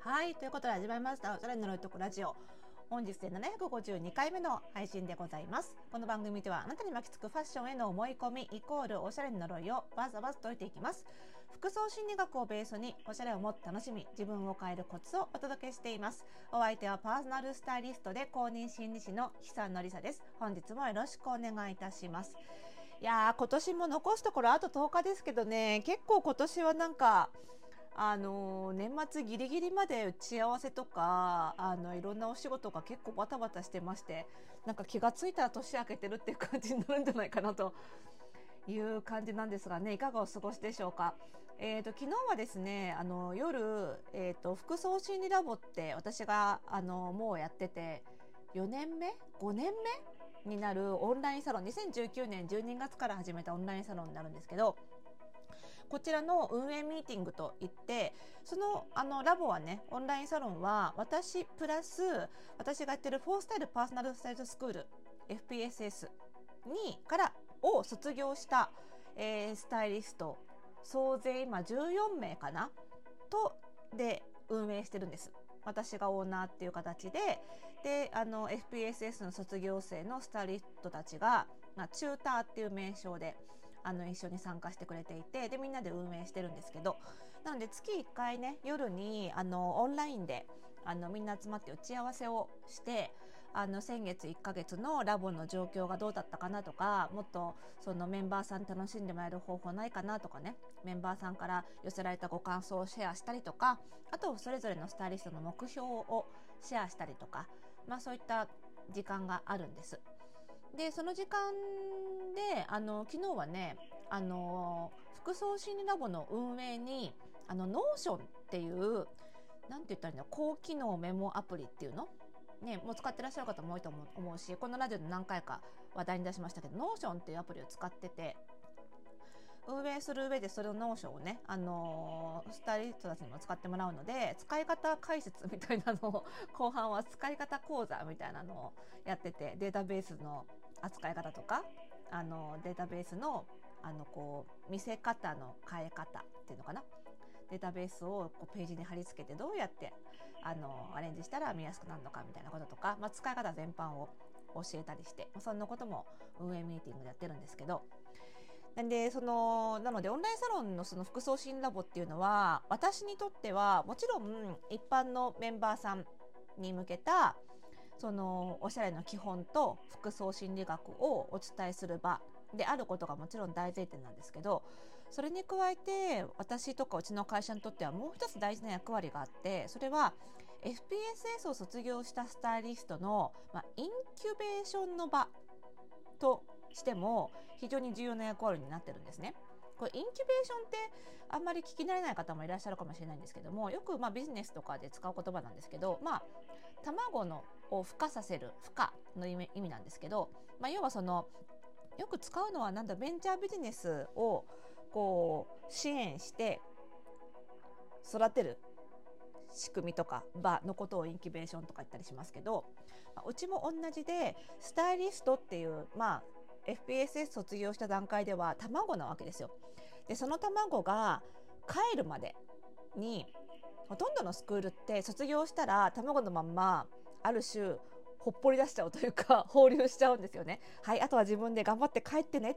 はいということで始まりました「おしゃれのいとこラジオ」本日で752回目の配信でございます。この番組ではあなたに巻きつくファッションへの思い込みイコールおしゃれの呪いをバズバズ解いていきます。服装心理学をベースにおしゃれをもっと楽しみ自分を変えるコツをお届けしています。お相手はパーソナルスタイリストで公認心理師の久野里沙です。本日もよろしくお願いいたします。いやー今年も残すところあと10日ですけどね。結構今年はなんかあの年末ギリギリまで打ち合わせとかあのいろんなお仕事が結構バタバタしてましてなんか気が付いたら年明けてるっていう感じになるんじゃないかなという感じなんですがねいかがお過ごしでしょうか？えーと、昨日はですねあの夜、えーと、服装心理ラボって私があのもうやってて4年目？5年目？になるオンラインサロン2019年12月から始めたオンラインサロンになるんですけどこちらの運営ミーティングといってそのあのラボはねオンラインサロンは私プラス私がやってるフォースタイルパーソナルスタイルスクール FPSS にからを卒業した、えー、スタイリスト総勢今14名かな？とで運営してるんです。私がオーナーっていう形で。であの FPSS の卒業生のスタイリストたちが、まあ、チューターっていう名称であの一緒に参加してくれていて。でみんなで運営してるんですけど。なので月1回ね夜にあのオンラインであのみんな集まって打ち合わせをしてあの先月1ヶ月のラボの状況がどうだったかなとかもっとそのメンバーさん楽しんでもらえる方法ないかなとかねメンバーさんから寄せられたご感想をシェアしたりとかあとそれぞれのスタイリストの目標をシェアしたりとか、まあ、そういった時間があるんです。でその時間であの昨日はねあの服装心理ラボの運営にあの Notion っていうなんて言ったらいいの高機能メモアプリっていうの？ね、もう使ってらっしゃる方も多いと思うしこのラジオで何回か話題に出しましたけど Notion っていうアプリを使ってて運営する上でそれの Notion をね、あのー、スタイリストたちにも使ってもらうので使い方解説みたいなのを後半は使い方講座みたいなのをやっててデータベースの扱い方とかあのデータベースのあのこう見せ方の変え方っていうのかな。データベースをこうページに貼り付けてどうやってあのアレンジしたら見やすくなるのかみたいなこととか、まあ、使い方全般を教えたりして、まあ、そんなことも運営ミーティングでやってるんですけど。なんでそのなのでオンラインサロンのその服装新ラボっていうのは私にとってはもちろん一般のメンバーさんに向けたそのおしゃれの基本と服装心理学をお伝えする場であることがもちろん大前提なんですけどそれに加えて私とかうちの会社にとってはもう一つ大事な役割があってそれは FPSS を卒業したスタイリストの、まあ、インキュベーションの場としても非常に重要な役割になってるんですね。これインキュベーションってあんまり聞き慣れない方もいらっしゃるかもしれないんですけどもよくまあビジネスとかで使う言葉なんですけどまあ卵のを孵化させる孵化の意味なんですけど、まあ、要はそのよく使うのはなんだベンチャービジネスをこう支援して育てる仕組みとか場のことをインキュベーションとか言ったりしますけどうちも同じでスタイリストっていうまあ FPSS 卒業した段階では卵なわけですよ。でその卵が帰るまでにほとんどのスクールって卒業したら卵のまんまある種ほっぽり出しちゃうというか放流しちゃうんですよね。はいあとは自分で頑張って帰ってね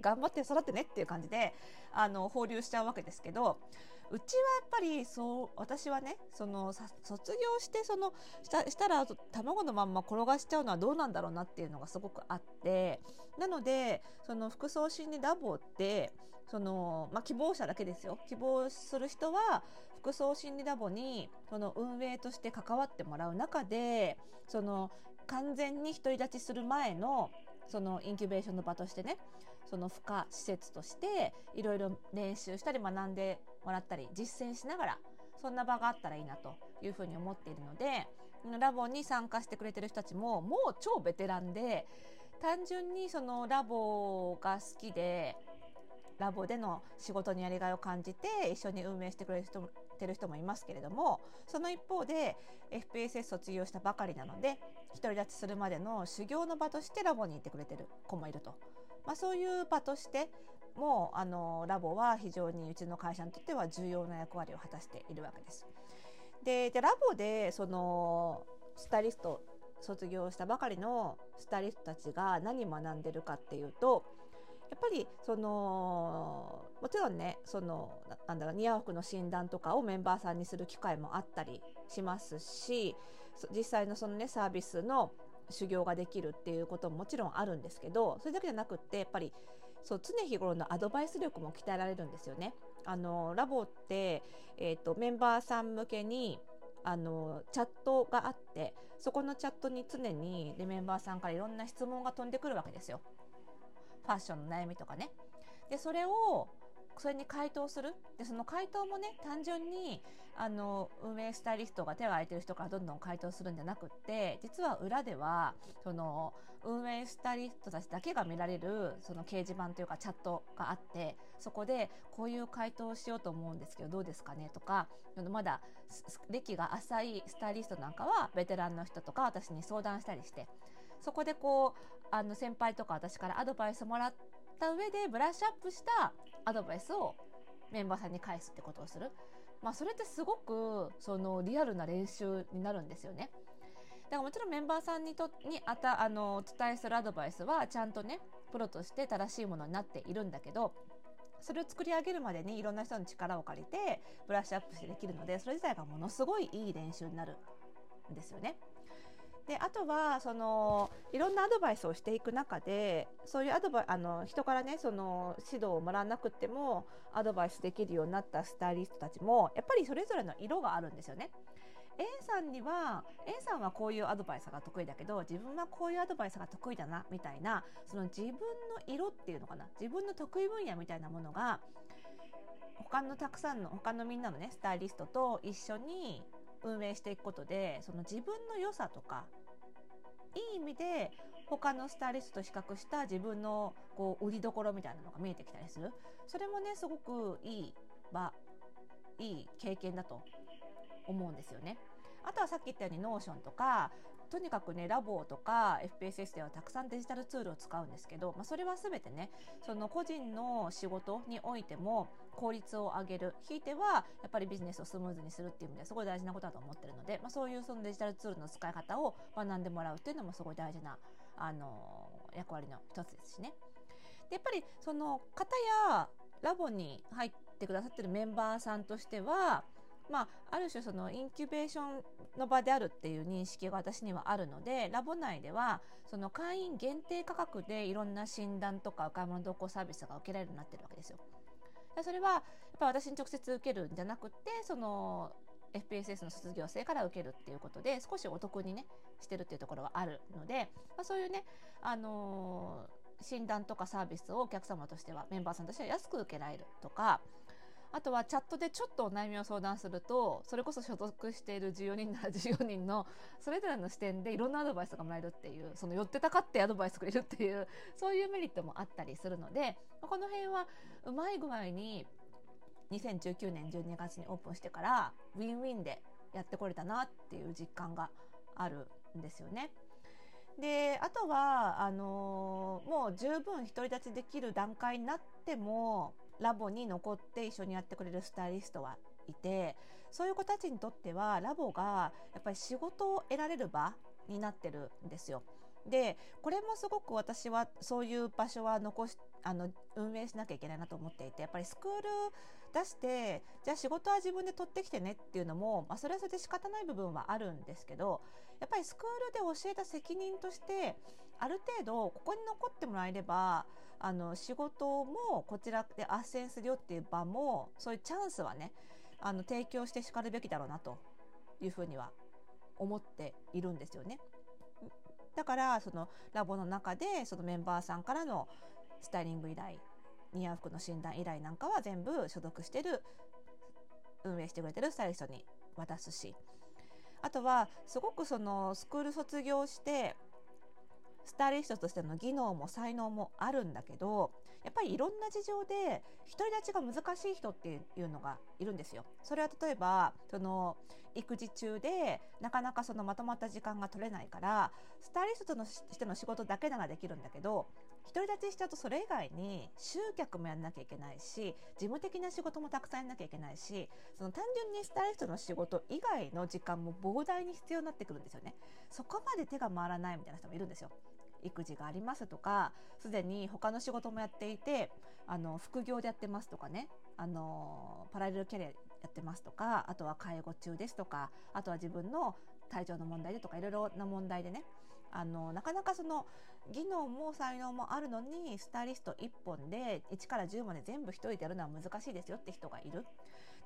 頑張って育ってねっていう感じであの放流しちゃうわけですけどうちはやっぱりそう私はねその卒業してそのしたしたら卵のまんま転がしちゃうのはどうなんだろうなっていうのがすごくあってなのでその服装心理ラボってその、まあ、希望者だけですよ。希望する人は服装心理ラボにその運営として関わってもらう中でその完全に独り立ちする前のそのインキュベーションの場としてねその負荷施設としていろいろ練習したり学んでもらったり実践しながらそんな場があったらいいなというふうに思っているのでラボに参加してくれてる人たちももう超ベテランで単純にそのラボが好きでラボでの仕事にやりがいを感じて一緒に運営してくれる人てる人もいますけれどもその一方で FPSS 卒業したばかりなので独り立ちするまでの修行の場としてラボに行ってくれてる子もいると、まあ、そういう場としてもうあのラボは非常にうちの会社にとっては重要な役割を果たしているわけです。ででラボでそのスタイリスト卒業したばかりのスタイリストたちが何学んでるかっていうとやっぱりそのもちろんねそのなんだろう似合う服の診断とかをメンバーさんにする機会もあったりしますし実際のそのねサービスの修行ができるっていうことももちろんあるんですけどそれだけじゃなくってやっぱりそう常日頃のアドバイス力も鍛えられるんですよね。あのラボって、えーと、メンバーさん向けにあのチャットがあってそこのチャットに常にでメンバーさんからいろんな質問が飛んでくるわけですよ。ファッションの悩みとかね。でそれをそれに回答する？でその回答もね単純にあの運営スタイリストが手が空いてる人からどんどん回答するんじゃなくって実は裏ではその運営スタイリストたちだけが見られるその掲示板というかチャットがあってそこでこういう回答をしようと思うんですけどどうですかね？とかまだ歴が浅いスタイリストなんかはベテランの人とか私に相談したりしてそこでこうあの先輩とか私からアドバイスもらった上でブラッシュアップしたアドバイスをメンバーさんに返すってことをする。まあ、それってすごくそのリアルな練習になるんですよね。だからもちろんメンバーさんにとにあたあのお伝えするアドバイスはちゃんとねプロとして正しいものになっているんだけどそれを作り上げるまでにいろんな人の力を借りてブラッシュアップしてできるのでそれ自体がものすごいいい練習になるんですよね。であとはそのいろんなアドバイスをしていく中でそういうアドバイあの人からねその指導をもらわなくてもアドバイスできるようになったスタイリストたちもやっぱりそれぞれの色があるんですよね。A さんには A さんはこういうアドバイスが得意だけど自分はこういうアドバイスが得意だなみたいなその自分の色っていうのかな自分の得意分野みたいなものが他のたくさんの他のみんなのねスタイリストと一緒に運営していくことでその自分の良さとかいい意味で他のスタイリストと比較した自分のこう売りどころみたいなのが見えてきたりする？それもねすごくいい場いい経験だと思うんですよね。あとはさっき言ったように Notion とかとにかくねラボとか FPSS ではたくさんデジタルツールを使うんですけど、まあ、それは全てねその個人の仕事においても効率を上げるひいてはやっぱりビジネスをスムーズにするっていう意味ですごい大事なことだと思ってるので、まあ、そういうそのデジタルツールの使い方を学んでもらうっていうのもすごい大事なあの役割の一つですしね。でやっぱりその方やラボに入ってくださってるメンバーさんとしてはまあ、ある種そのインキュベーションの場であるっていう認識が私にはあるのでラボ内ではその会員限定価格でいろんな診断とか買い物同行サービスが受けられるようになってるわけですよ。それはやっぱ私に直接受けるんじゃなくてその FPSS の卒業生から受けるっていうことで少しお得にねしてるっていうところはあるので、まあ、そういうね、あのー、診断とかサービスをお客様としてはメンバーさんとしては安く受けられるとかあとはチャットでちょっとお悩みを相談するとそれこそ所属している14人なら14人の それぞれの視点でいろんなアドバイスがもらえるっていうその寄ってたかってアドバイスくれるっていうそういうメリットもあったりするので この辺はうまい具合に2019年12月にオープンしてからウィンウィンでやってこれたなっていう実感があるんですよね。であとはあのー、もう十分独り立ちできる段階になってもラボに残って一緒にやってくれるスタイリストはいてそういう子たちにとってはラボがやっぱり仕事を得られる場になってるんですよ。でこれもすごく私はそういう場所は残しあの運営しなきゃいけないなと思っていてやっぱりスクール出してじゃあ仕事は自分で取ってきてねっていうのも、まあ、それはそれで仕方ない部分はあるんですけどやっぱりスクールで教えた責任としてある程度ここに残ってもらえればあの仕事もこちらで斡旋するよっていう場もそういうチャンスはねあの提供してしかるべきだろうなというふうには思っているんですよね。だからそのラボの中でそのメンバーさんからのスタイリング依頼似合う服の診断依頼なんかは全部所属してる運営してくれてるスタイリストに渡すしあとはすごくそのスクール卒業してスタイリストとしての技能も才能もあるんだけどやっぱりいろんな事情で独り立ちが難しい人っていうのがいるんですよ。それは例えばその育児中でなかなかそのまとまった時間が取れないからスタイリストとしての仕事だけならできるんだけど独り立ちしちゃうとそれ以外に集客もやんなきゃいけないし事務的な仕事もたくさんやんなきゃいけないしその単純にスタイリストの仕事以外の時間も膨大に必要になってくるんですよね。そこまで手が回らないみたいな人もいるんですよ。育児がありますとかすでに他の仕事もやっていてあの副業でやってますとかねあのパラレルキャリアやってますとかあとは介護中ですとかあとは自分の体調の問題でとかいろいろな問題でねあのなかなかその技能も才能もあるのにスタイリスト1本で1から10まで全部1人でやるのは難しいですよって人がいる。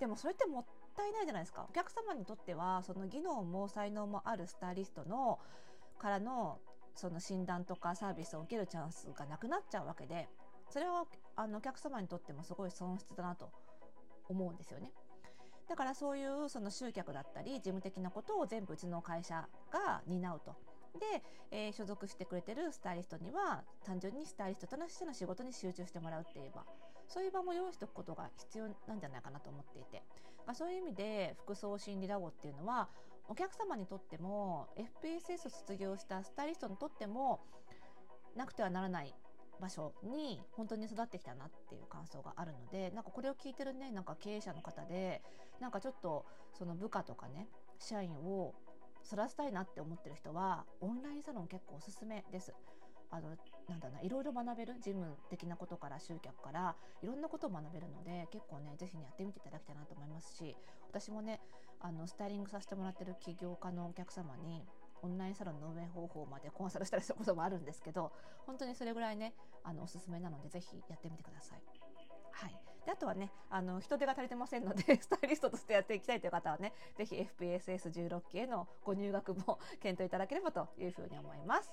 でもそれってもったいないじゃないですか。お客様にとってはその技能も才能もあるスタイリストのからのその診断とかサービスを受けるチャンスがなくなっちゃうわけでそれはあのお客様にとってもすごい損失だなと思うんですよね。だからそういうその集客だったり事務的なことを全部うちの会社が担うと。で、えー、所属してくれてるスタイリストには単純にスタイリストとしての仕事に集中してもらうって言えばそういう場も用意しておくことが必要なんじゃないかなと思っていて、まあ、そういう意味で服装心理ラボっていうのはお客様にとっても FPSS を卒業したスタイリストにとってもなくてはならない場所に本当に育ってきたなっていう感想があるのでなんかこれを聞いてるねなんか経営者の方でなんかちょっとその部下とかね社員を育らせたいなって思ってる人はオンラインサロン結構おすすめです。あのなんだないろいろ学べる事務的なことから集客からいろんなことを学べるので結構ね是非ねやってみていただきたいなと思いますし私もねあのスタイリングさせてもらってる起業家のお客様にオンラインサロンの運営方法までコンサルしたりすることもあるんですけど本当にそれぐらいねあのおすすめなので是非やってみてください。はい、であとはねあの人手が足りてませんので スタイリストとしてやっていきたいという方はね是非 FPSS16 期へのご入学も 検討いただければというふうに思います。